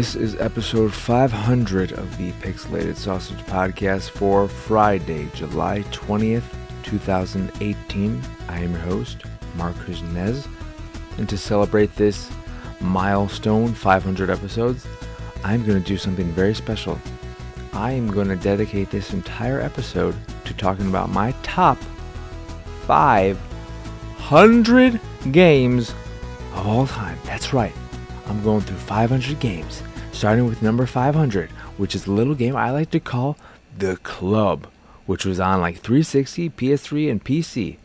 This is episode 500 of the Pixelated Sausage Podcast for Friday, July 20th, 2018. I am your host, Marcus Nez, and to celebrate this milestone 500 episodes, I'm going to do something very special. I am going to dedicate this entire episode to talking about my top 500 games of all time. That's right. I'm going through 500 games, starting with number 500, which is a little game I like to call The Club, which was on like 360, PS3, and PC.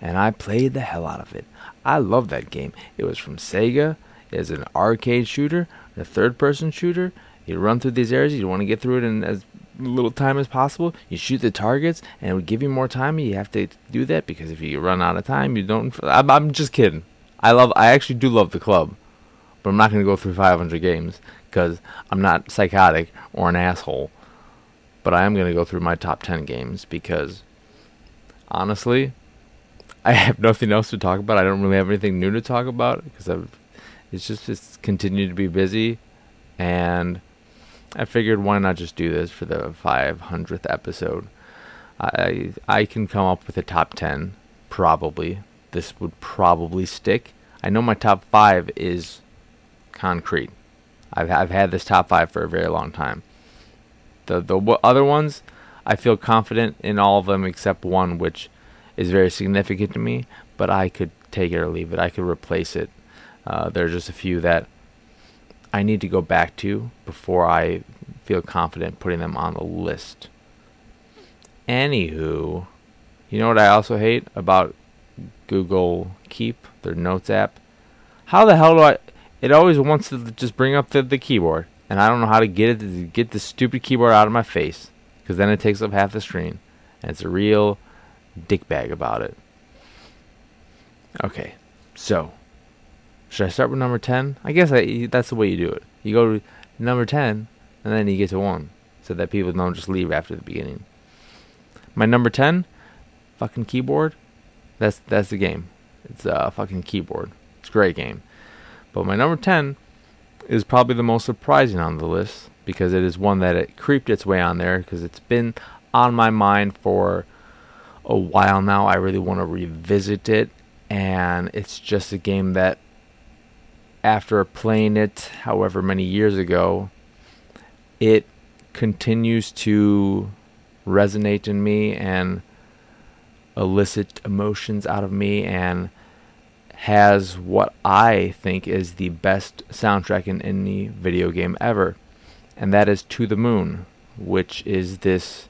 And I played the hell out of it. I love that game. It was from Sega. It's an arcade shooter, a third person shooter. You run through these areas, you want to get through it in as little time as possible. You shoot the targets, and it would give you more time. You have to do that because if you run out of time, you don't. I'm, I'm just kidding. I love. I actually do love the club but I'm not going to go through 500 games because I'm not psychotic or an asshole. But I am going to go through my top 10 games because honestly, I have nothing else to talk about. I don't really have anything new to talk about because I've it's just it's continued to be busy and I figured why not just do this for the 500th episode. I I can come up with a top 10 probably. This would probably stick. I know my top 5 is concrete. I've I've had this top five for a very long time. The the other ones, I feel confident in all of them except one, which is very significant to me. But I could take it or leave it. I could replace it. Uh, there are just a few that I need to go back to before I feel confident putting them on the list. Anywho, you know what I also hate about Google Keep, their notes app? How the hell do I it always wants to just bring up the, the keyboard, and I don't know how to get it to get the stupid keyboard out of my face, because then it takes up half the screen, and it's a real dickbag about it. Okay, so should I start with number ten? I guess I, that's the way you do it. You go to number ten, and then you get to one, so that people don't just leave after the beginning. My number ten, fucking keyboard. That's that's the game. It's a fucking keyboard. It's a great game. But my number 10 is probably the most surprising on the list because it is one that it creeped its way on there because it's been on my mind for a while now. I really want to revisit it, and it's just a game that, after playing it however many years ago, it continues to resonate in me and elicit emotions out of me and has what I think is the best soundtrack in any video game ever, and that is To the Moon, which is this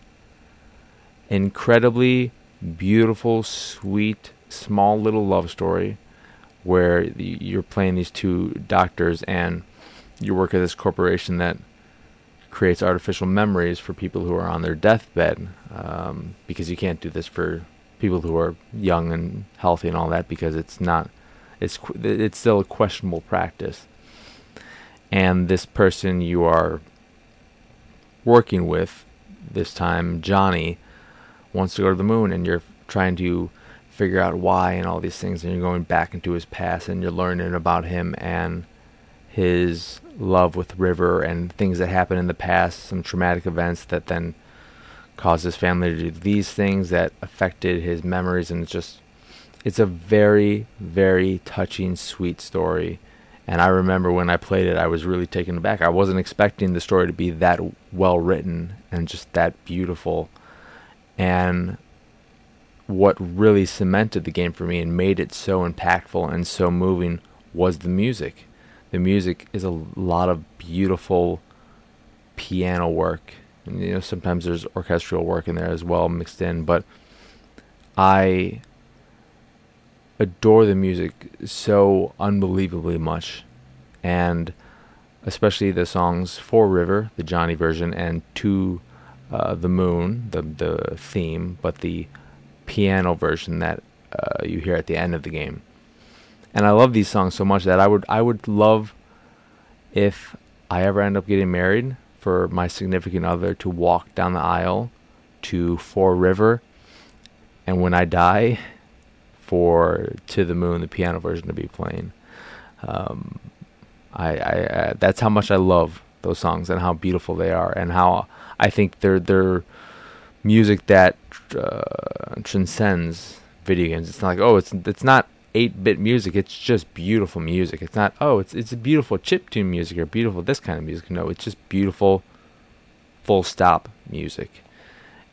incredibly beautiful, sweet, small little love story where you're playing these two doctors and you work at this corporation that creates artificial memories for people who are on their deathbed um, because you can't do this for people who are young and healthy and all that because it's not it's it's still a questionable practice. And this person you are working with this time, Johnny, wants to go to the moon, and you're trying to figure out why and all these things, and you're going back into his past, and you're learning about him and his love with River and things that happened in the past, some traumatic events that then caused his family to do these things that affected his memories, and it's just it's a very, very touching, sweet story. And I remember when I played it, I was really taken aback. I wasn't expecting the story to be that well written and just that beautiful. And what really cemented the game for me and made it so impactful and so moving was the music. The music is a lot of beautiful piano work. You know, sometimes there's orchestral work in there as well mixed in, but I adore the music so unbelievably much, and especially the songs "For River," the Johnny version, and "To uh, the Moon," the the theme, but the piano version that uh, you hear at the end of the game. And I love these songs so much that I would I would love if I ever end up getting married for my significant other to walk down the aisle to For River, and when I die for To the Moon, the piano version, to be playing. Um, I, I uh, that's how much I love those songs and how beautiful they are and how I think they're they're music that uh, transcends video games. It's not like oh, it's it's not 8-bit music. It's just beautiful music. It's not oh, it's it's a beautiful chip tune music or beautiful this kind of music. No, it's just beautiful full stop music.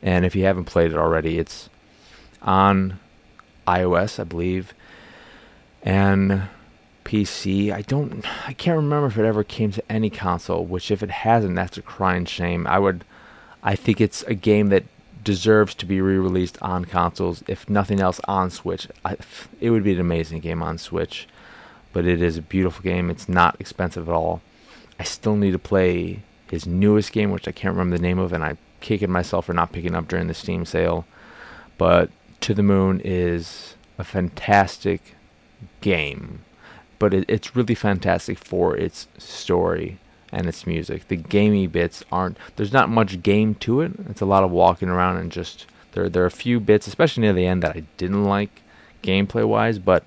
And if you haven't played it already, it's on iOS, I believe, and PC. I don't I can't remember if it ever came to any console, which if it hasn't, that's a crying shame. I would I think it's a game that deserves to be re-released on consoles, if nothing else on Switch. I, it would be an amazing game on Switch, but it is a beautiful game. It's not expensive at all. I still need to play his newest game, which I can't remember the name of, and I'm kicking myself for not picking up during the Steam sale. But To the Moon is a fantastic game, but it, it's really fantastic for its story and its music. The gamey bits aren't there's not much game to it. It's a lot of walking around and just there there are a few bits, especially near the end, that I didn't like gameplay wise, but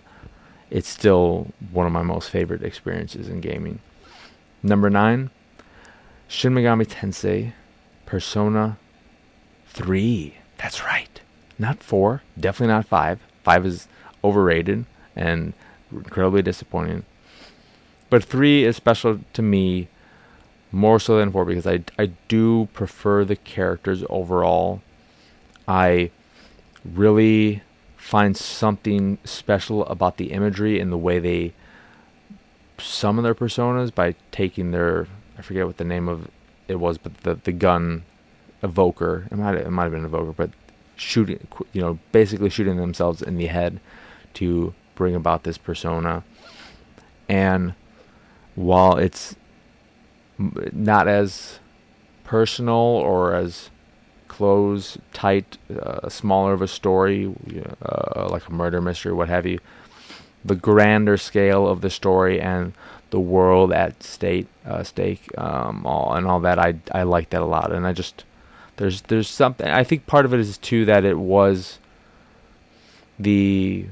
it's still one of my most favorite experiences in gaming. Number nine, Shin Megami Tensei Persona 3. That's right. Not 4. Definitely not 5. 5 is overrated and incredibly disappointing. But 3 is special to me more so than 4 because I, I do prefer the characters overall. I really find something special about the imagery and the way they summon their personas by taking their I forget what the name of it was, but the the gun evoker. It might it might have been evoker, but shooting you know basically shooting themselves in the head to bring about this persona. And while it's not as personal or as close, tight, uh, smaller of a story, uh, like a murder mystery, what have you, the grander scale of the story and the world at state uh, stake um, all and all that. I I like that a lot, and I just there's there's something. I think part of it is too that it was the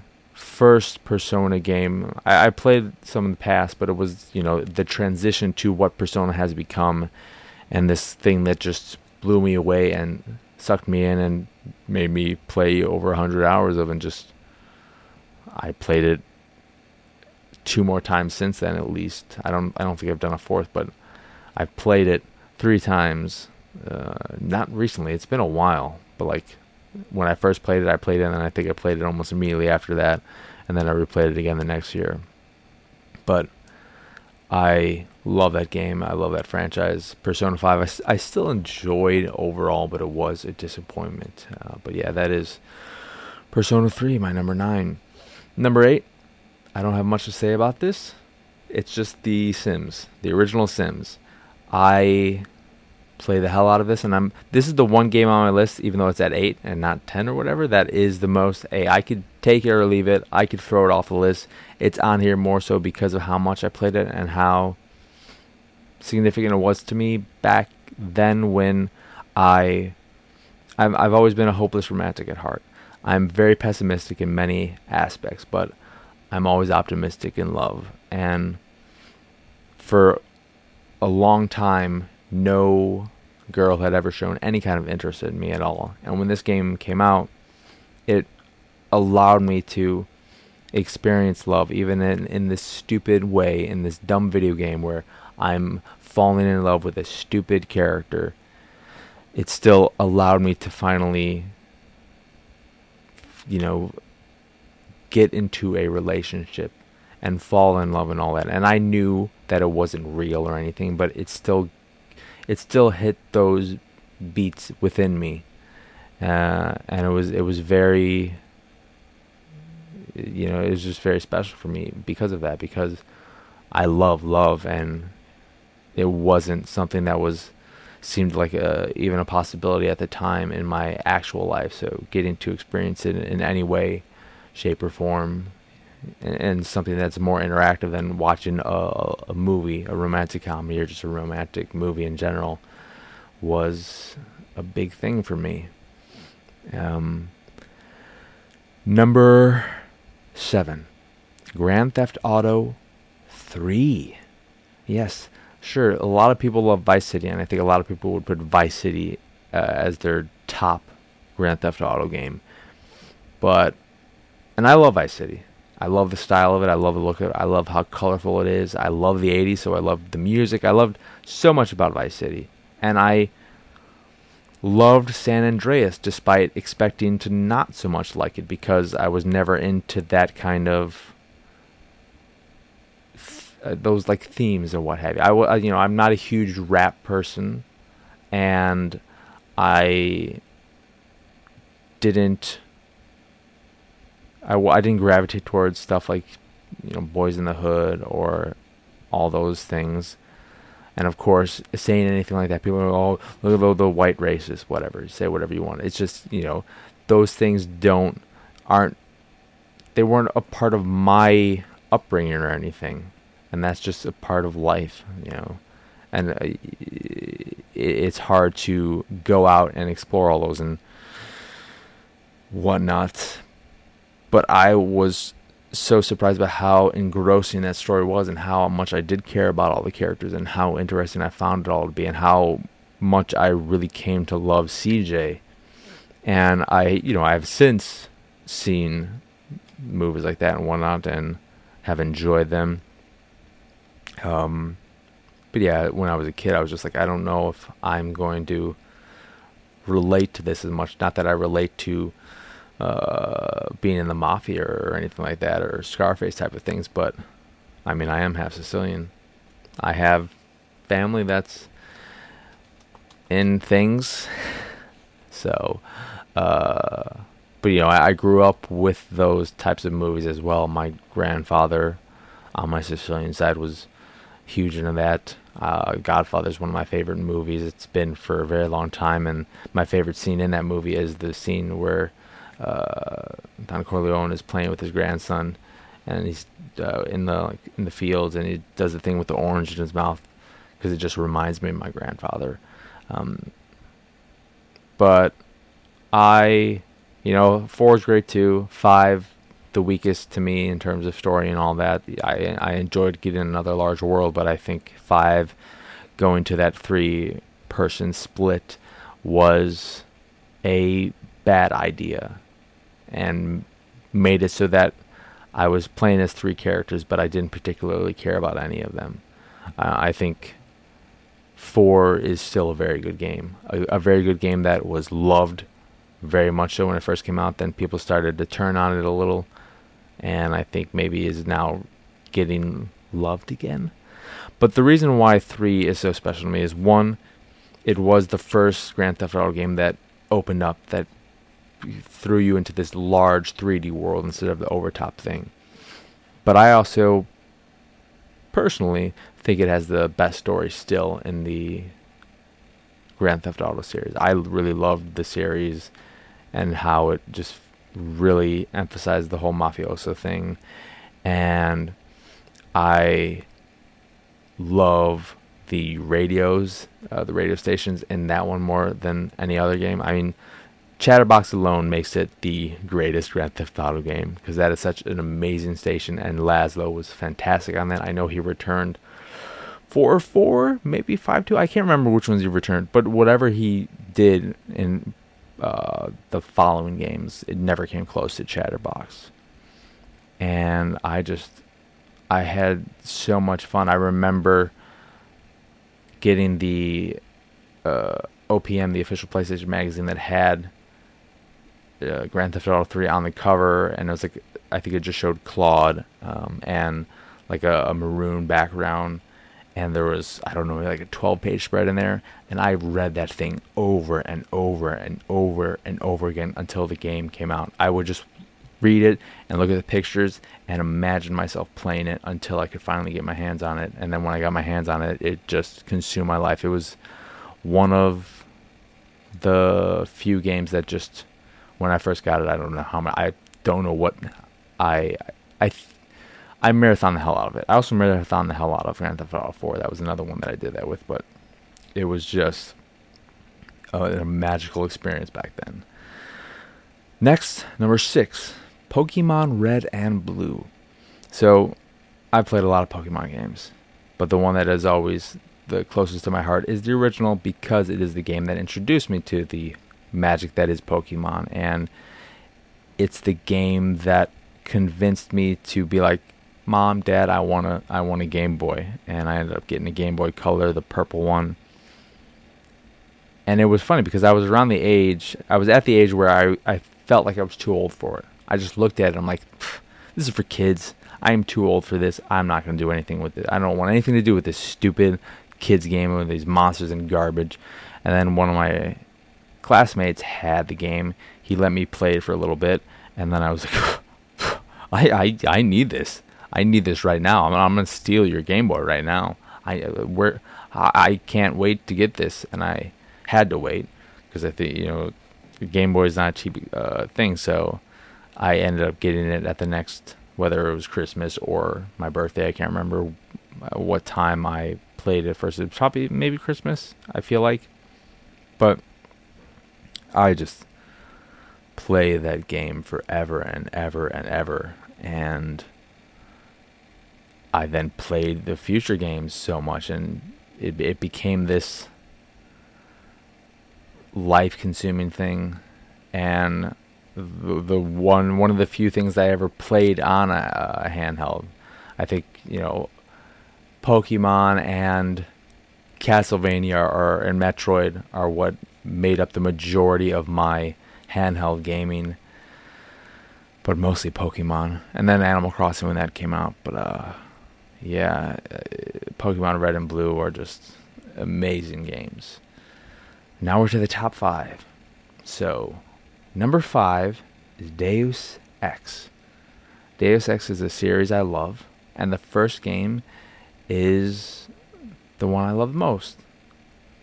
first Persona game. I, I played some in the past, but it was you know the transition to what Persona has become, and this thing that just blew me away and sucked me in and made me play over a hundred hours of and just I played it two more times since then at least. I don't I don't think I've done a fourth, but I've played it three times. Uh, not recently. It's been a while, but like when I first played it, I played it, and I think I played it almost immediately after that, and then I replayed it again the next year. But I love that game. I love that franchise. Persona 5, I, I still enjoyed overall, but it was a disappointment. Uh, but yeah, that is Persona 3, my number 9. Number 8, I don't have much to say about this. It's just the Sims, the original Sims. I play the hell out of this, and I'm. This is the one game on my list, even though it's at eight and not ten or whatever. That is the most. Hey, I could take it or leave it. I could throw it off the list. It's on here more so because of how much I played it and how significant it was to me back then when I. I've, I've always been a hopeless romantic at heart. I'm very pessimistic in many aspects, but I'm always optimistic in love. And for a long time, no girl had ever shown any kind of interest in me at all. And when this game came out, it allowed me to experience love, even in, in this stupid way, in this dumb video game where I'm falling in love with a stupid character. It still allowed me to finally, you know, get into a relationship and fall in love and all that. And I knew that it wasn't real or anything, but it still it still hit those beats within me. Uh, and it was it was very you know, it was just very special for me because of that because I love love and it wasn't something that was seemed like a even a possibility at the time in my actual life. So getting to experience it in any way shape or form and, something that's more interactive than watching a, a movie, a romantic comedy, or just a romantic movie in general, was a big thing for me. Um, number seven, Grand Theft Auto 3. Yes, sure. A lot of people love Vice City, and I think a lot of people would put Vice City uh, as their top Grand Theft Auto game. But, and I love Vice City. I love the style of it. I love the look of it. I love how colorful it is. I love the 80s, so I love the music. I loved so much about Vice City. And I loved San Andreas despite expecting to not so much like it because I was never into that kind of uh, those like themes or what have you. I uh, you know I'm not a huge rap person, and I didn't. I, I didn't gravitate towards stuff like you know Boys in the Hood or all those things. And of course, saying anything like that, people are, all look at the, white racist, whatever. Say whatever you want. It's just, you know, those things don't, aren't, they weren't a part of my upbringing or anything and that's just a part of life, you know. And uh, it's hard to go out and explore all those and whatnot. But I was so surprised by how engrossing that story was and how much I did care about all the characters and how interesting I found it all to be and how much I really came to love CJ. And I, you know, I've since seen movies like that and whatnot and have enjoyed them. Um, but yeah, when I was a kid, I was just like, I don't know if I'm going to relate to this as much. Not that I relate to uh, being in the mafia or anything like that, or Scarface type of things, but I mean, I am half Sicilian. I have family that's in things, so. Uh, but you know, I, I grew up with those types of movies as well. My grandfather on my Sicilian side was huge into that. Uh, Godfather is one of my favorite movies. It's been for a very long time, and my favorite scene in that movie is the scene where uh, Don Corleone is playing with his grandson, and he's uh, in the like, in the fields, and he does the thing with the orange in his mouth because it just reminds me of my grandfather. Um, but I, you know, four is great too. Five the weakest to me in terms of story and all that. I I enjoyed getting another large world, but I think five going to that three person split was a bad idea and made it so that I was playing as three characters, but I didn't particularly care about any of them. Uh, I think four is still a very good game, a, a very good game that was loved very much so when it first came out. Then people started to turn on it a little, and I think maybe is now getting loved again. But the reason why 3 is so special to me is one, it was the first Grand Theft Auto game that opened up, that threw you into this large 3D world instead of the overtop thing. But I also personally think it has the best story still in the Grand Theft Auto series. I really loved the series and how it just really emphasized the whole mafioso thing, and I love the radios, uh, the radio stations in that one more than any other game. I mean, Chatterbox alone makes it the greatest Grand Theft Auto game because that is such an amazing station, and Lazlow was fantastic on that. I know he returned for four, maybe five too. I can't remember which ones he returned, but whatever he did in uh, the following games, it never came close to Chatterbox. And I just, I had so much fun. I remember getting the uh, OPM, the official PlayStation magazine that had uh, Grand Theft Auto 3 on the cover, and it was like, I think it just showed Claude um, and like a, a maroon background and there was I don't know like a 12 page spread in there and I read that thing over and over and over and over again until the game came out. I would just read it and look at the pictures and imagine myself playing it until I could finally get my hands on it. And then when I got my hands on it, it just consumed my life. It was one of the few games that just when I first got it, I don't know how much I don't know what I I I marathon the hell out of it. I also marathon the hell out of Grand Theft Auto 4. That was another one that I did that with, but it was just a, a magical experience back then. Next, number six, Pokemon Red and Blue. So, I played a lot of Pokemon games, but the one that is always the closest to my heart is the original because it is the game that introduced me to the magic that is Pokemon, and it's the game that convinced me to be like, "Mom, Dad, I want I want a Game Boy," and I ended up getting a Game Boy Color, the purple one. And it was funny because I was around the age, I was at the age where I, I felt like I was too old for it. I just looked at it, I'm like, this is for kids. I am too old for this. I'm not going to do anything with it. I don't want anything to do with this stupid kids game with these monsters and garbage. And then one of my classmates had the game. He let me play it for a little bit, and then I was like, I, I, I need this. I need this right now. I'm, I'm gonna steal your Game Boy right now. I uh, where I, I can't wait to get this, and I had to wait because I think you know, Game Boy is not a cheap uh, thing. So I ended up getting it at the next, whether it was Christmas or my birthday. I can't remember uh, what time I played it first. It probably maybe Christmas. I feel like, but I just play that game forever and ever and ever. And I then played the future games so much, and it it became this life consuming thing. And the, the one one of the few things I ever played on a, a handheld. I think you know, Pokemon and Castlevania are and Metroid are what made up the majority of my handheld gaming, but mostly Pokemon, and then Animal Crossing when that came out. But uh, yeah, uh, Pokemon Red and Blue are just amazing games. Now we're to the top five. So, number five is Deus Ex. Deus Ex is a series I love, and the first game is the one I love most.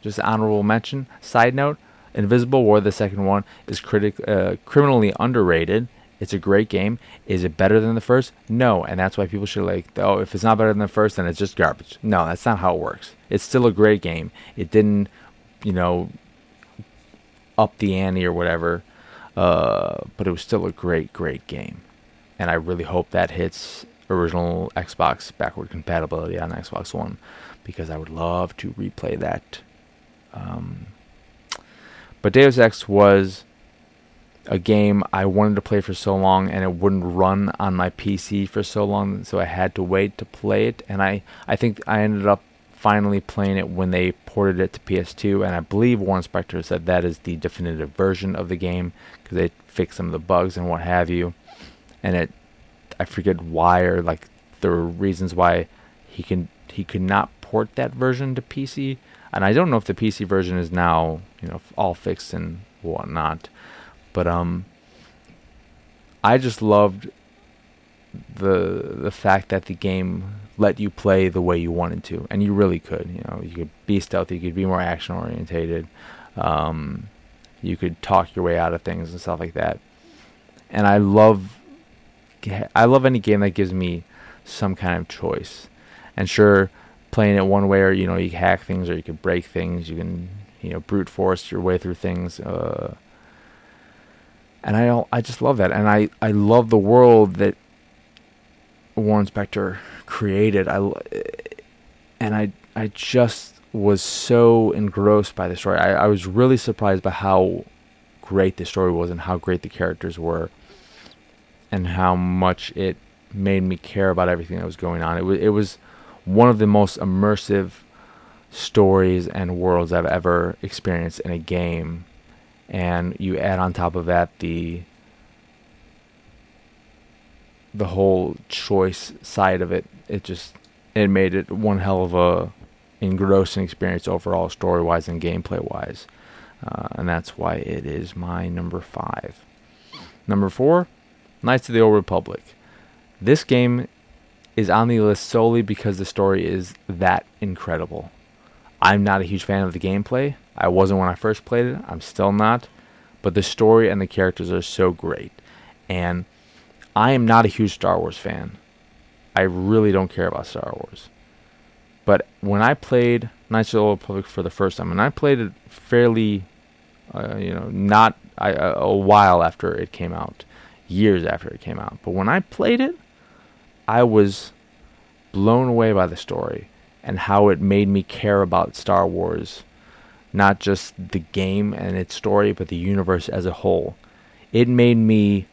Just honorable mention. Side note: Invisible War, the second one, is critic uh, criminally underrated. It's a great game. Is it better than the first? No, and that's why people should like. Oh, if it's not better than the first, then it's just garbage. No, that's not how it works. It's still a great game. It didn't, you know, up the ante or whatever, uh, but it was still a great, great game. And I really hope that hits original Xbox backward compatibility on Xbox One because I would love to replay that. Um, but Deus Ex was a game I wanted to play for so long and it wouldn't run on my PC for so long, so I had to wait to play it. And I, I think I ended up finally playing it when they ported it to PS2, and I believe Warren Spector said that is the definitive version of the game because they fixed some of the bugs and what have you. And it, I forget why or like there were reasons why he can he could not port that version to PC and I don't know if the PC version is now you know all fixed and whatnot, but um, I just loved the the fact that the game let you play the way you wanted to, and you really could. You know, you could be stealthy, you could be more action orientated, um, you could talk your way out of things and stuff like that. And I love, I love any game that gives me some kind of choice. And sure, playing it one way, or you know, you hack things, or you can break things. You can you know brute force your way through things. Uh, and I don't, I just love that, and I I love the world that Warren Spector created. I and I I just was so engrossed by the story. I, I was really surprised by how great the story was and how great the characters were, and how much it made me care about everything that was going on. It was it was one of the most immersive stories and worlds I've ever experienced in a game. And you add on top of that the the whole choice side of it. It just it made it one hell of a engrossing experience overall, story wise and gameplay wise. Uh, and that's why it is my number five. Number four, Knights of the Old Republic. This game is on the list solely because the story is that incredible. I'm not a huge fan of the gameplay. I wasn't when I first played it. I'm still not. But the story and the characters are so great. And I am not a huge Star Wars fan. I really don't care about Star Wars. But when I played Knights of the Old Republic for the first time, and I played it fairly, uh, you know, not I, a while after it came out, years after it came out. But when I played it, I was blown away by the story. and how it made me care about Star Wars, not just the game and its story, but the universe as a whole. It made me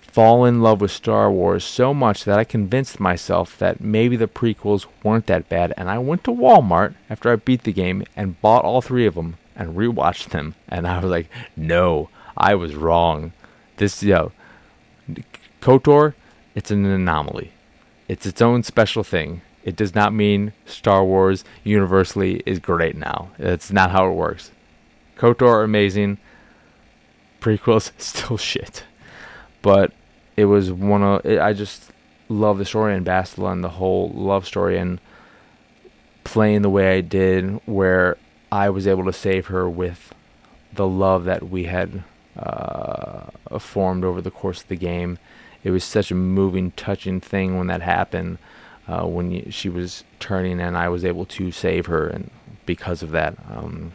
fall in love with Star Wars so much that I convinced myself that maybe the prequels weren't that bad, and I went to Walmart after I beat the game and bought all three of them and rewatched them, and I was like, no, I was wrong. This, yo, know, KOTOR, it's an anomaly. It's its own special thing. It does not mean Star Wars universally is great now. That's not how it works. KOTOR amazing. Prequels still shit. But it was one of it, I just love the story and Bastila and the whole love story and playing the way I did where I was able to save her with the love that we had uh, formed over the course of the game. It was such a moving, touching thing when that happened. Uh, when you, she was turning, and I was able to save her, and because of that, um,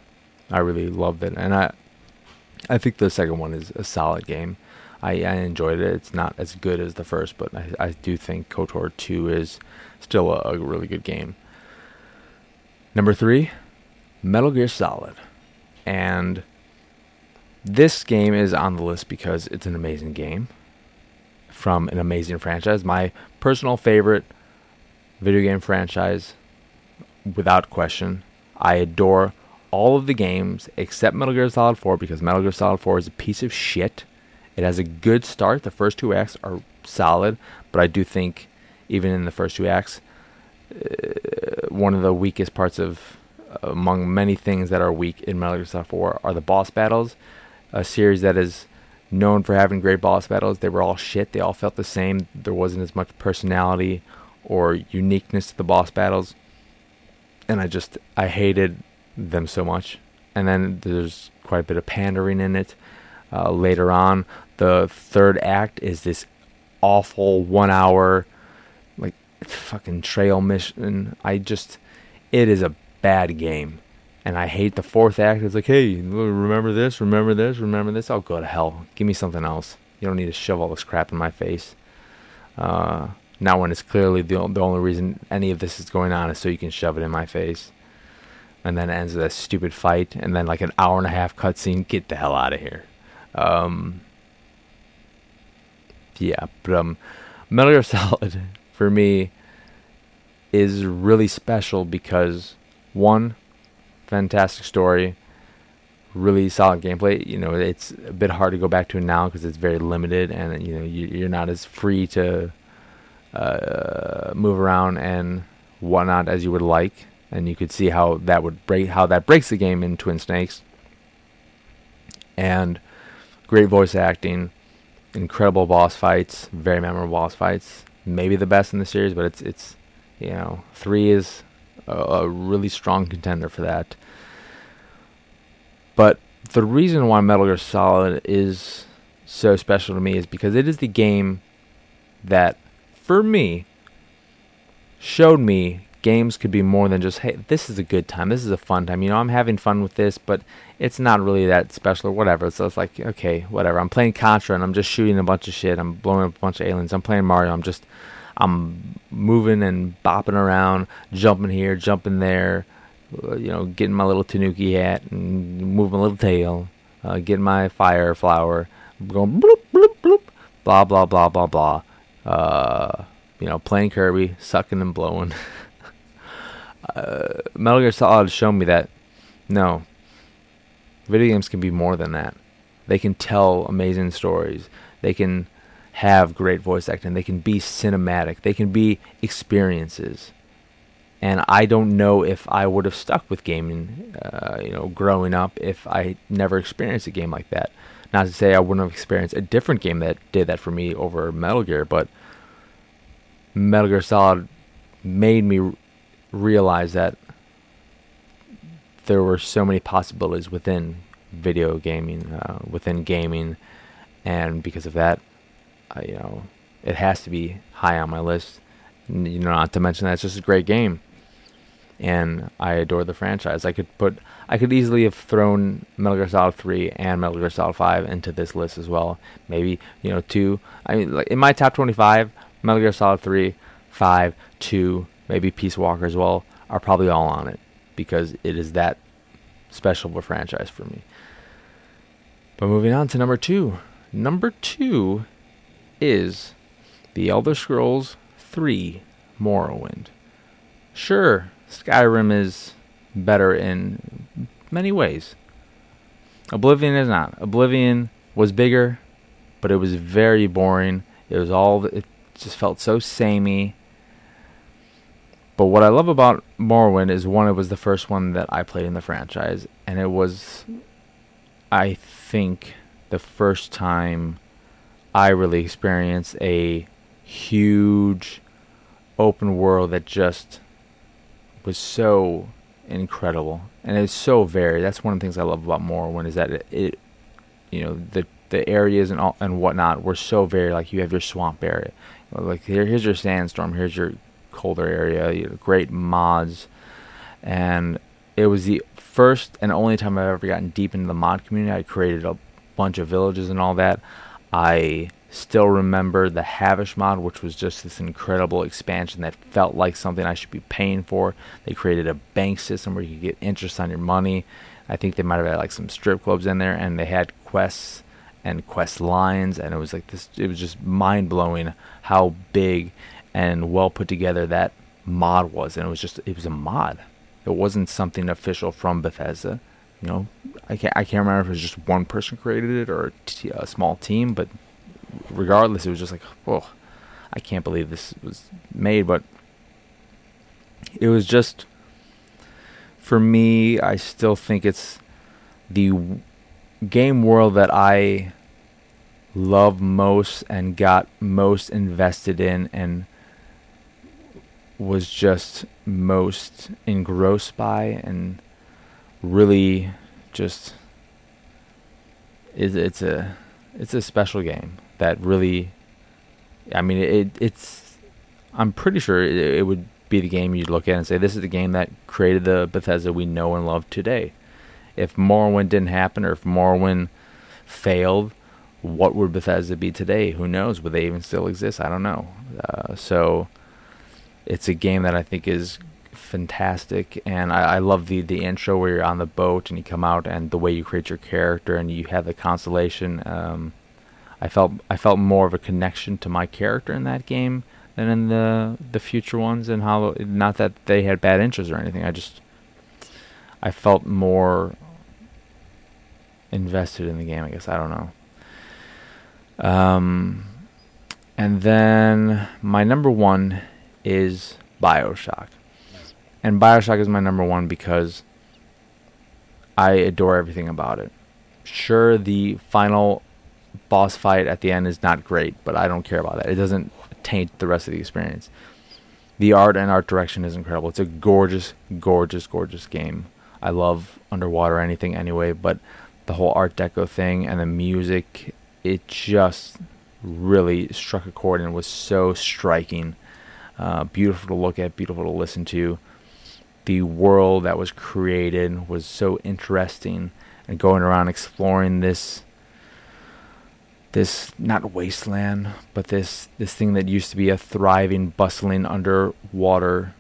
I really loved it. And I, I think the second one is a solid game. I, I enjoyed it. It's not as good as the first, but I, I do think KOTOR 2 is still a, a really good game. Number three, Metal Gear Solid. And this game is on the list because it's an amazing game from an amazing franchise. My personal favorite video game franchise, without question. I adore all of the games except Metal Gear Solid 4 because Metal Gear Solid 4 is a piece of shit. It has a good start. The first two acts are solid, but I do think even in the first two acts, uh, one of the weakest parts of among many things that are weak in Metal Gear Solid 4 are the boss battles. A series that is known for having great boss battles. They were all shit. They all felt the same. There wasn't as much personality or uniqueness to the boss battles. And I just I hated them so much. And then there's quite a bit of pandering in it. Uh, later on, the third act is this awful one hour like fucking trail mission. I just it is a bad game. And I hate the fourth act. It's like, hey, remember this, remember this, remember this. I'll go to hell. Give me something else. You don't need to shove all this crap in my face. Uh, now, when it's clearly the, the only reason any of this is going on is so you can shove it in my face. And then it ends with a stupid fight, and then like an hour and a half cutscene. Get the hell out of here. Um, yeah, but um, Metal Gear Solid for me is really special because one, fantastic story, really solid gameplay. You know, it's a bit hard to go back to now because it's very limited, and you know you, are not as free to uh, move around and whatnot as you would like. And you could see how that would break how that breaks the game in Twin Snakes. And great voice acting, incredible boss fights, very memorable boss fights. Maybe the best in the series, but it's it's you know three is a, a really strong contender for that. But the reason why Metal Gear Solid is so special to me is because it is the game that, for me, showed me games could be more than just, hey, this is a good time. This is a fun time. You know, I'm having fun with this, but it's not really that special or whatever. So it's like, okay, whatever. I'm playing Contra and I'm just shooting a bunch of shit. I'm blowing up a bunch of aliens. I'm playing Mario. I'm just I'm moving and bopping around, jumping here, jumping there, uh, you know, getting my little tanuki hat and moving my little tail, uh, getting my fire flower, going bloop, bloop, bloop, blah, blah, blah, blah, blah. Uh, you know, playing Kirby, sucking and blowing. uh, Metal Gear Solid showed me that, no, video games can be more than that. They can tell amazing stories. They can have great voice acting. They can be cinematic. They can be experiences. And I don't know if I would have stuck with gaming, uh, you know, growing up if I never experienced a game like that. Not to say I wouldn't have experienced a different game that did that for me over Metal Gear, but Metal Gear Solid made me realize that there were so many possibilities within video gaming, uh, within gaming, and because of that, you know, it has to be high on my list. You know, not to mention that it's just a great game, and I adore the franchise. I could put, I could easily have thrown Metal Gear Solid 3 and Metal Gear Solid 5 into this list as well. Maybe you know two. I mean, like in my top 25, Metal Gear Solid 3, 5, 2, maybe Peace Walker as well, are probably all on it because it is that special of a franchise for me. But moving on to number two. Number two is The Elder Scrolls 3 Morrowind. Sure, Skyrim is better in many ways. Oblivion is not. Oblivion was bigger, but it was very boring. It was all it just felt so samey. But what I love about Morrowind is one, it was the first one that I played in the franchise, and it was, I think, the first time I really experienced a huge open world that just was so incredible and it's so varied. That's one of the things I love about Morrowind is that it, it you know, the the areas and all and whatnot were so varied. Like you have your swamp area, like here, here's your sandstorm, here's your colder area. You know, great mods, and it was the first and only time I've ever gotten deep into the mod community. I created a bunch of villages and all that. I still remember the Havish mod, which was just this incredible expansion that felt like something I should be paying for. They created a bank system where you could get interest on your money. I think they might have had like some strip clubs in there, and they had quests and quest lines, and it was like this. It was just mind blowing how big and well put together that mod was, and it was just it was a mod. It wasn't something official from Bethesda. You know, I can't I can't remember if it was just one person created it or a, small team, but regardless, it was just like, oh, I can't believe this was made. But it was just, for me, I still think it's the game world that I love most and got most invested in and was just most engrossed by and really just is it's a it's a special game that really I mean it it's I'm pretty sure it, it would be the game you'd look at and say this is the game that created the Bethesda we know and love today. If Morrowind didn't happen or if Morrowind failed, what would Bethesda be today? Who knows? Would they even still exist? I don't know. Uh, so it's a game that I think is fantastic, and I, I, love the the intro where you're on the boat and you come out and the way you create your character and you have the constellation. Um, I felt I felt more of a connection to my character in that game than in the the future ones, and how not that they had bad intros or anything. I just I felt more invested in the game. I guess I don't know. Um, and then my number one is Bioshock. And Bioshock is my number one because I adore everything about it. Sure, the final boss fight at the end is not great, but I don't care about that. It doesn't taint the rest of the experience. The art and art direction is incredible. It's a gorgeous, gorgeous, gorgeous game. I love underwater anything anyway, but the whole art deco thing and the music, it just really struck a chord and was so striking. Uh, beautiful to look at, beautiful to listen to. The world that was created was so interesting, and going around exploring this this not wasteland, but this this thing that used to be a thriving, bustling underwater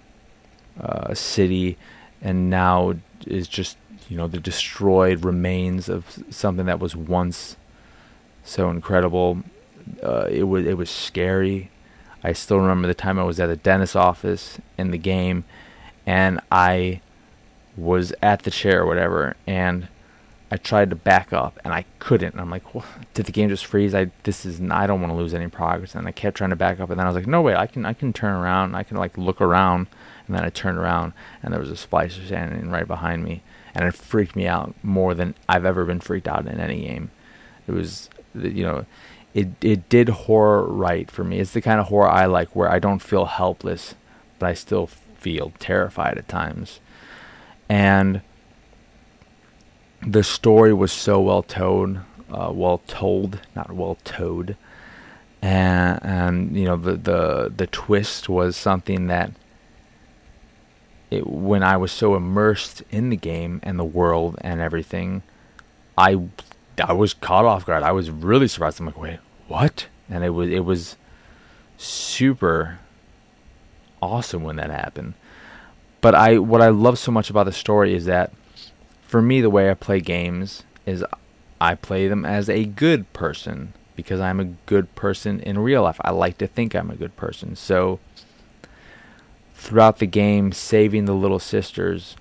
uh, city, and now is just you know the destroyed remains of something that was once so incredible. Uh, it was it was scary. I still remember the time I was at the dentist office in the game, and I was at the chair or whatever, and I tried to back up and I couldn't. And I'm like, well, did the game just freeze? I this is I don't want to lose any progress. And I kept trying to back up, and then I was like, no wait, I can I can turn around. I can like look around, and then I turned around, and there was a splicer standing right behind me, and it freaked me out more than I've ever been freaked out in any game. It was you know it it did horror right for me. It's the kind of horror I like where I don't feel helpless, but I still feel terrified at times. And the story was so well told, uh, well told, not well told, and and you know the the the twist was something that it, when I was so immersed in the game and the world and everything, I I was caught off guard. I was really surprised. I'm like, wait, what? And it was it was super awesome when that happened. But I what I love so much about the story is that for me the way I play games is I play them as a good person because I'm a good person in real life. I like to think I'm a good person. So throughout the game saving the little sisters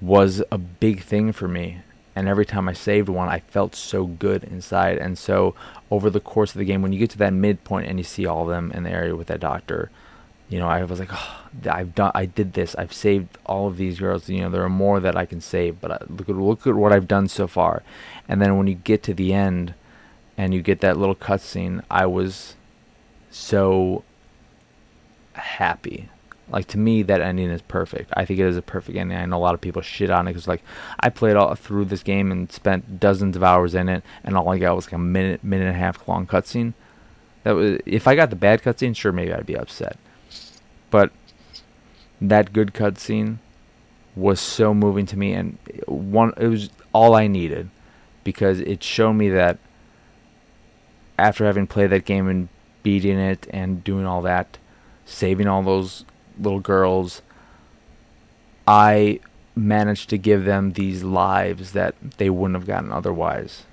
was a big thing for me and every time I saved one, I felt so good inside. And so over the course of the game, when you get to that midpoint and you see all of them in the area with that doctor, you know, I was like, oh, I've done, I did this. I've saved all of these girls. You know, there are more that I can save, but I, look at look at what I've done so far. And then when you get to the end, and you get that little cutscene, I was so happy like to me, that ending is perfect. I think it is a perfect ending. I know a lot of people shit on it because like I played all through this game and spent dozens of hours in it, and all I got was like a minute, minute and a half long cutscene. That was if I got the bad cutscene, sure maybe I'd be upset, but that good cutscene was so moving to me, and one it was all I needed because it showed me that after having played that game and beating it and doing all that, saving all those little girls, I managed to give them these lives that they wouldn't have gotten otherwise.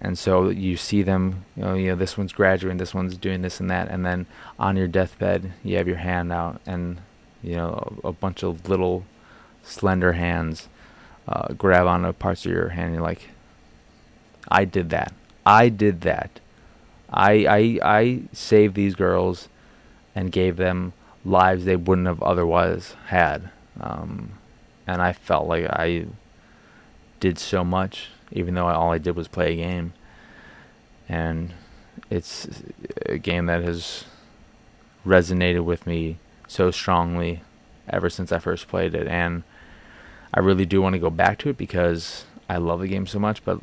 And so you see them, you know, you know, this one's graduating, this one's doing this and that, and then on your deathbed, you have your hand out, and you know, a, a bunch of little slender hands uh, grab onto parts of your hand. And you're like, I did that. I did that. I I I saved these girls and gave them lives they wouldn't have otherwise had. Um, and I felt like I did so much, even though all I did was play a game. And it's a game that has resonated with me so strongly ever since I first played it. And I really do want to go back to it because I love the game so much. But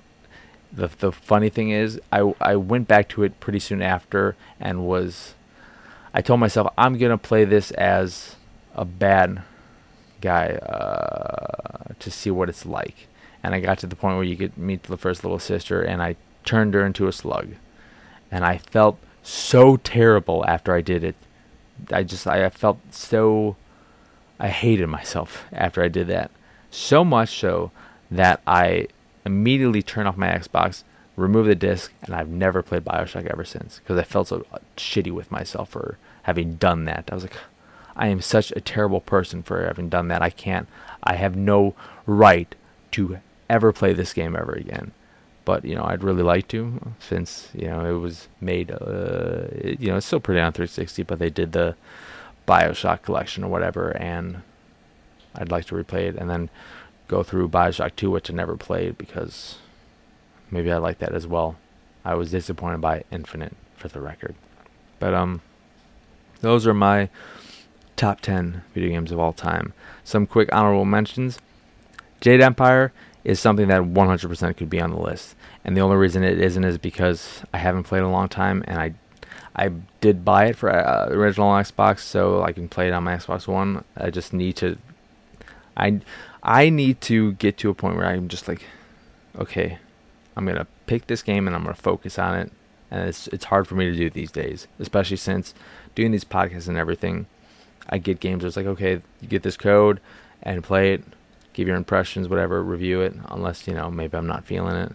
the the funny thing is, I I went back to it pretty soon after and was I told myself I'm gonna play this as a bad guy uh, to see what it's like. And I got to the point where you could meet the first little sister, and I turned her into a slug, and I felt so terrible after I did it. I just I felt so I hated myself after I did that. So much so that I immediately turned off my Xbox removed the disc, and I've never played Bioshock ever since because I felt so shitty with myself for having done that. I was like, I am such a terrible person for having done that. I can't, I have no right to ever play this game ever again. But you know, I'd really like to, since you know it was made. Uh, you know, it's still pretty on 360, but they did the Bioshock collection or whatever, and I'd like to replay it and then go through Bioshock 2, which I never played because maybe I like that as well. I was disappointed by Infinite for the record. But um those are my top 10 video games of all time. Some quick honorable mentions. Jade Empire is something that 100% could be on the list. And the only reason it isn't is because I haven't played in a long time and I I did buy it for uh, original Xbox so I can play it on my Xbox One. I just need to I I need to get to a point where I'm just like okay, I'm gonna pick this game and I'm gonna focus on it. And it's it's hard for me to do these days, especially since doing these podcasts and everything. I get games where it's like, okay, you get this code and play it, give your impressions, whatever, review it, unless you know maybe I'm not feeling it,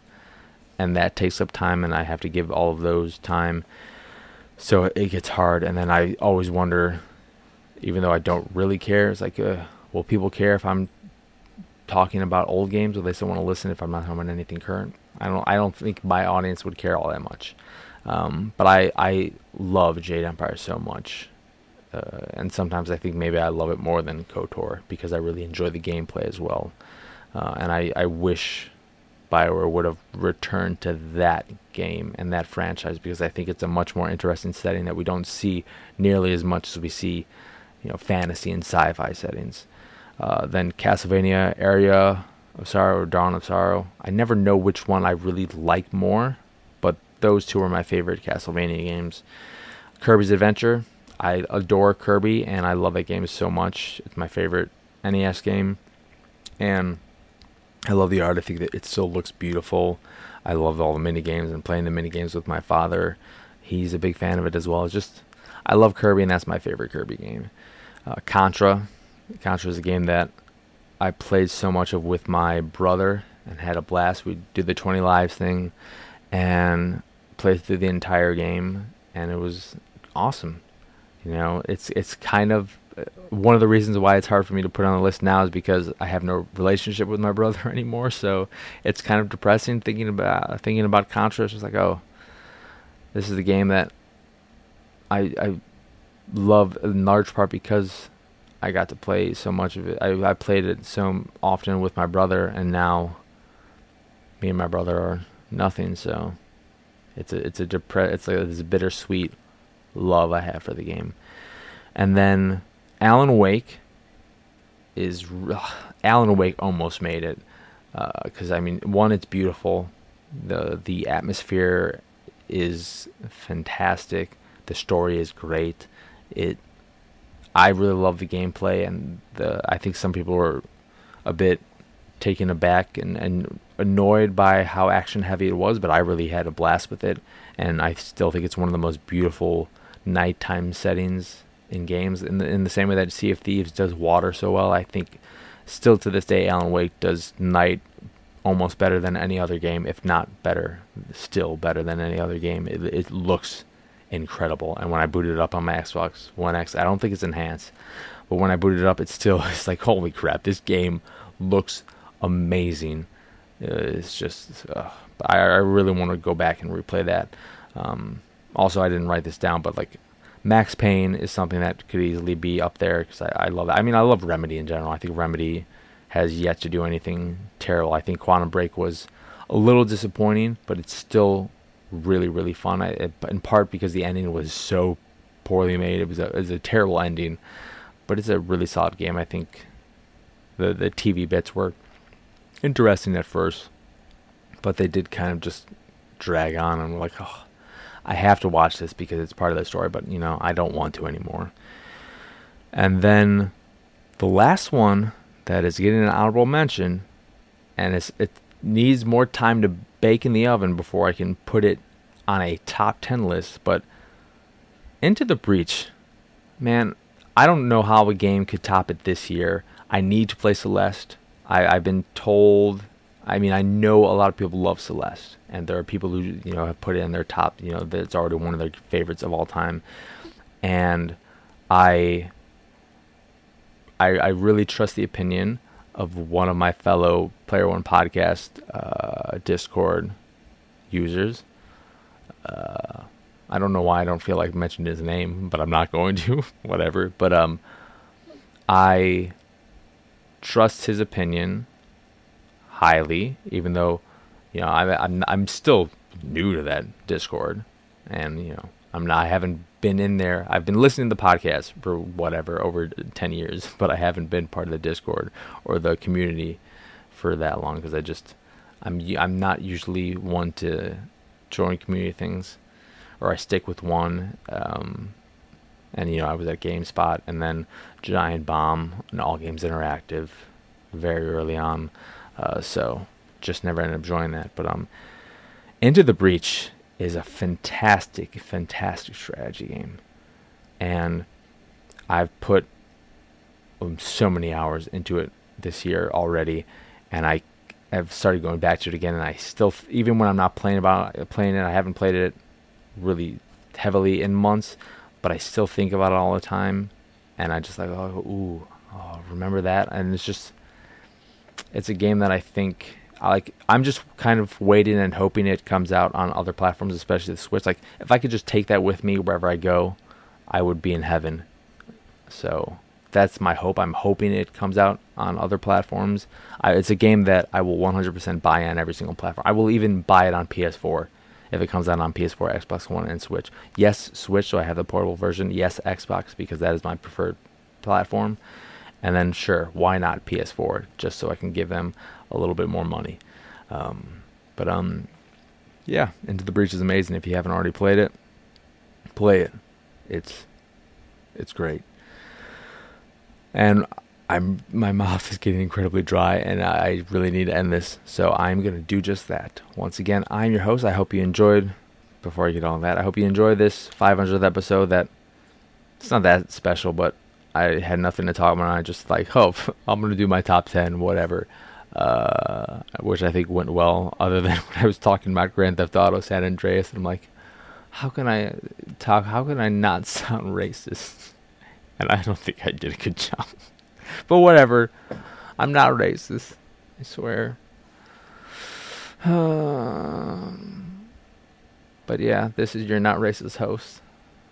and that takes up time, and I have to give all of those time. So it gets hard, and then I always wonder, even though I don't really care, it's like, uh, will people care if I'm talking about old games, or they still want to listen if I'm not talking about anything current? I don't I don't think my audience would care all that much. Um, but I I love Jade Empire so much, uh, and sometimes I think maybe I love it more than KOTOR because I really enjoy the gameplay as well. Uh, and I I wish Bioware would have returned to that game and that franchise because I think it's a much more interesting setting that we don't see nearly as much as we see, you know, fantasy and sci-fi settings. Uh, then Castlevania Aria of Sorrow or Dawn of Sorrow. I never know which one I really like more, but those two are my favorite Castlevania games. Kirby's Adventure. I adore Kirby and I love that game so much. It's my favorite NES game. And I love the art. I think that it still looks beautiful. I love all the mini games and playing the mini games with my father. He's a big fan of it as well. It's just I love Kirby and that's my favorite Kirby game. Uh, Contra. Contra is a game that I played so much of with my brother and had a blast. We did the 20 lives thing and played through the entire game, and it was awesome. You know, it's it's kind of uh, one of the reasons why it's hard for me to put on the list now is because I have no relationship with my brother anymore. So it's kind of depressing thinking about thinking about Contra. It's like, oh, this is the game that I I love in large part because I got to play so much of it. I I played it so often with my brother, and now me and my brother are nothing. So it's a it's a depre- it's like this bittersweet love I have for the game. And then Alan Wake is ugh, Alan Wake almost made it because uh, I mean one it's beautiful. The the atmosphere is fantastic. The story is great. It I really love the gameplay and the I think some people were a bit taken aback and, and annoyed by how action heavy it was but I really had a blast with it. And I still think it's one of the most beautiful nighttime settings in games. In the in the same way that Sea of Thieves does water so well, I think still to this day Alan Wake does night almost better than any other game, if not better, still better than any other game. It, it looks incredible, and when I booted it up on my Xbox One X, I don't think it's enhanced, but when I booted it up, it's still it's like holy crap, this game looks amazing. Uh, it's just uh, I, I really want to go back and replay that. Um, also, I didn't write this down, but like Max Payne is something that could easily be up there because I, I love it. I mean, I love Remedy in general. I think Remedy has yet to do anything terrible. I think Quantum Break was a little disappointing, but it's still really, really fun. I, it, in part because the ending was so poorly made. It was a, it was a terrible ending, but it's a really solid game. I think the the TV bits were interesting at first, but they did kind of just drag on. And we're like, oh, I have to watch this because it's part of the story, but you know, I don't want to anymore. And then the last one that is getting an honorable mention, and it needs more time to bake in the oven before I can put it on a top 10 list, but Into the Breach, man, I don't know how a game could top it this year. I need to play Celeste. I, I've been told I mean, I know a lot of people love Celeste, and there are people who you know have put it in their top. You know, that's already one of their favorites of all time, and I, I, I really trust the opinion of one of my fellow Player One podcast uh, Discord users. Uh, I don't know why I don't feel like mentioning his name, but I'm not going to. Whatever. But um, I trust his opinion highly, even though you know I, I'm I'm still new to that Discord, and you know I'm not I haven't been in there. I've been listening to the podcast for whatever over ten years, but I haven't been part of the Discord or the community for that long because I just I'm I'm not usually one to join community things, or I stick with one. Um, and you know I was at GameSpot and then Giant Bomb and All Games Interactive very early on. Uh, so just never ended up joining that. But um, Into the Breach is a fantastic, fantastic strategy game, and I've put um, so many hours into it this year already, and I have started going back to it again. And I still, even when I'm not playing about playing it, I haven't played it really heavily in months, but I still think about it all the time, and I just like, oh, ooh, oh, remember that, and it's just it's a game that I think I like. I'm just kind of waiting and hoping it comes out on other platforms, especially the Switch. Like if I could just take that with me wherever I go, I would be in heaven. So that's my hope. I'm hoping it comes out on other platforms. I, it's a game that I will 100% buy on every single platform. I will even buy it on PS4 if it comes out on PS4, Xbox One, and Switch. Yes, Switch, so I have the portable version. Yes, Xbox because that is my preferred platform. And then, sure, why not PS4? Just so I can give them a little bit more money. Um, but um, yeah, Into the Breach is amazing. If you haven't already played it, play it. It's it's great. And I'm my mouth is getting incredibly dry, and I really need to end this. So I'm gonna do just that. Once again, I'm your host. I hope you enjoyed. Before I get on that, I hope you enjoyed this 500th episode. That it's not that special, but I had nothing to talk about. I just like, oh, I'm gonna do my top ten, whatever. Uh, which I think went well. Other than when I was talking about Grand Theft Auto San Andreas, and I'm like, how can I talk? How can I not sound racist? And I don't think I did a good job. but whatever. I'm not racist. I swear. Um, but yeah, this is your not racist host.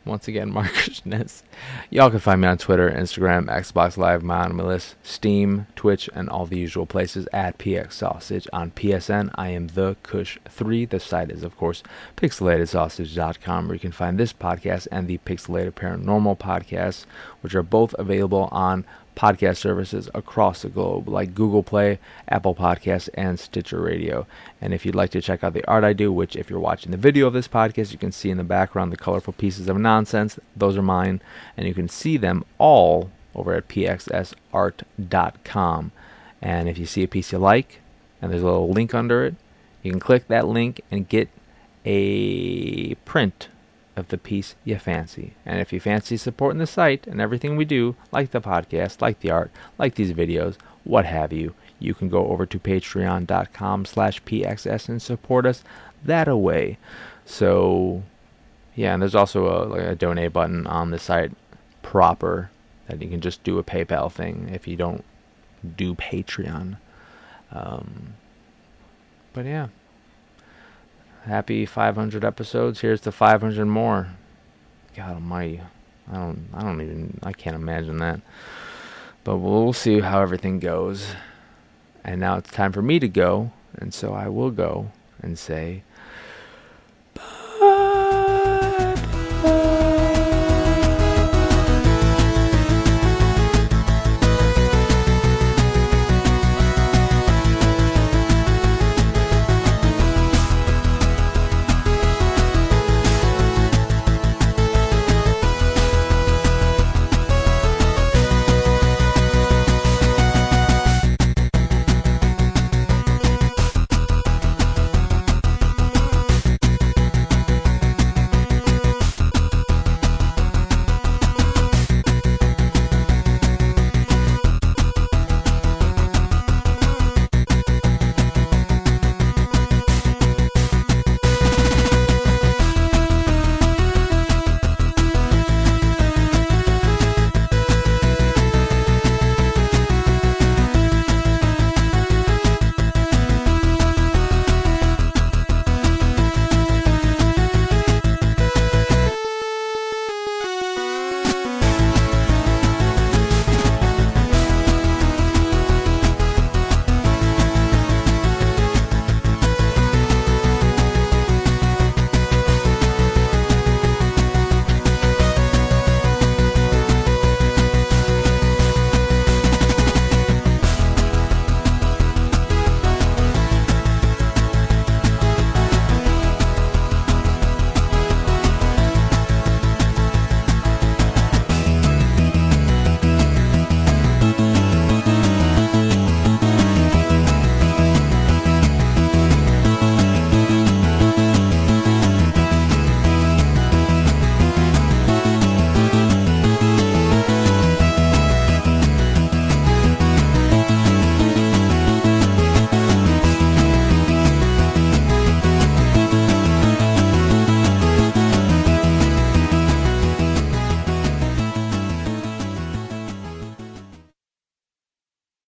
Once again, Marcus Ness. Y'all can find me on Twitter, Instagram, Xbox Live, my Anonymous, Steam, Twitch, and all the usual places at PX Sausage. On PSN, I am the Kush3. The site is, of course, pixelatedsausage.com, where you can find this podcast and the Pixelated Paranormal podcast, which are both available on podcast services across the globe, like Google Play, Apple Podcasts, and Stitcher Radio. And if you'd like to check out the art I do, which if you're watching the video of this podcast, you can see in the background the colorful pieces of nonsense, those are mine, and you can see them all over at pxsart.com. And if you see a piece you like, and there's a little link under it, you can click that link and get a print of the piece you fancy. And if you fancy supporting the site and everything we do, like the podcast, like the art, like these videos, what have you, you can go over to patreon.com slash pxs and support us that away. So, yeah, and there's also a, like a donate button on the site proper that you can just do a PayPal thing if you don't do Patreon. Um, but yeah happy 500 episodes. Here's to 500 more. God Almighty, I don't, I don't even, I can't imagine that. But we'll see how everything goes. And now it's time for me to go, and so I will go and say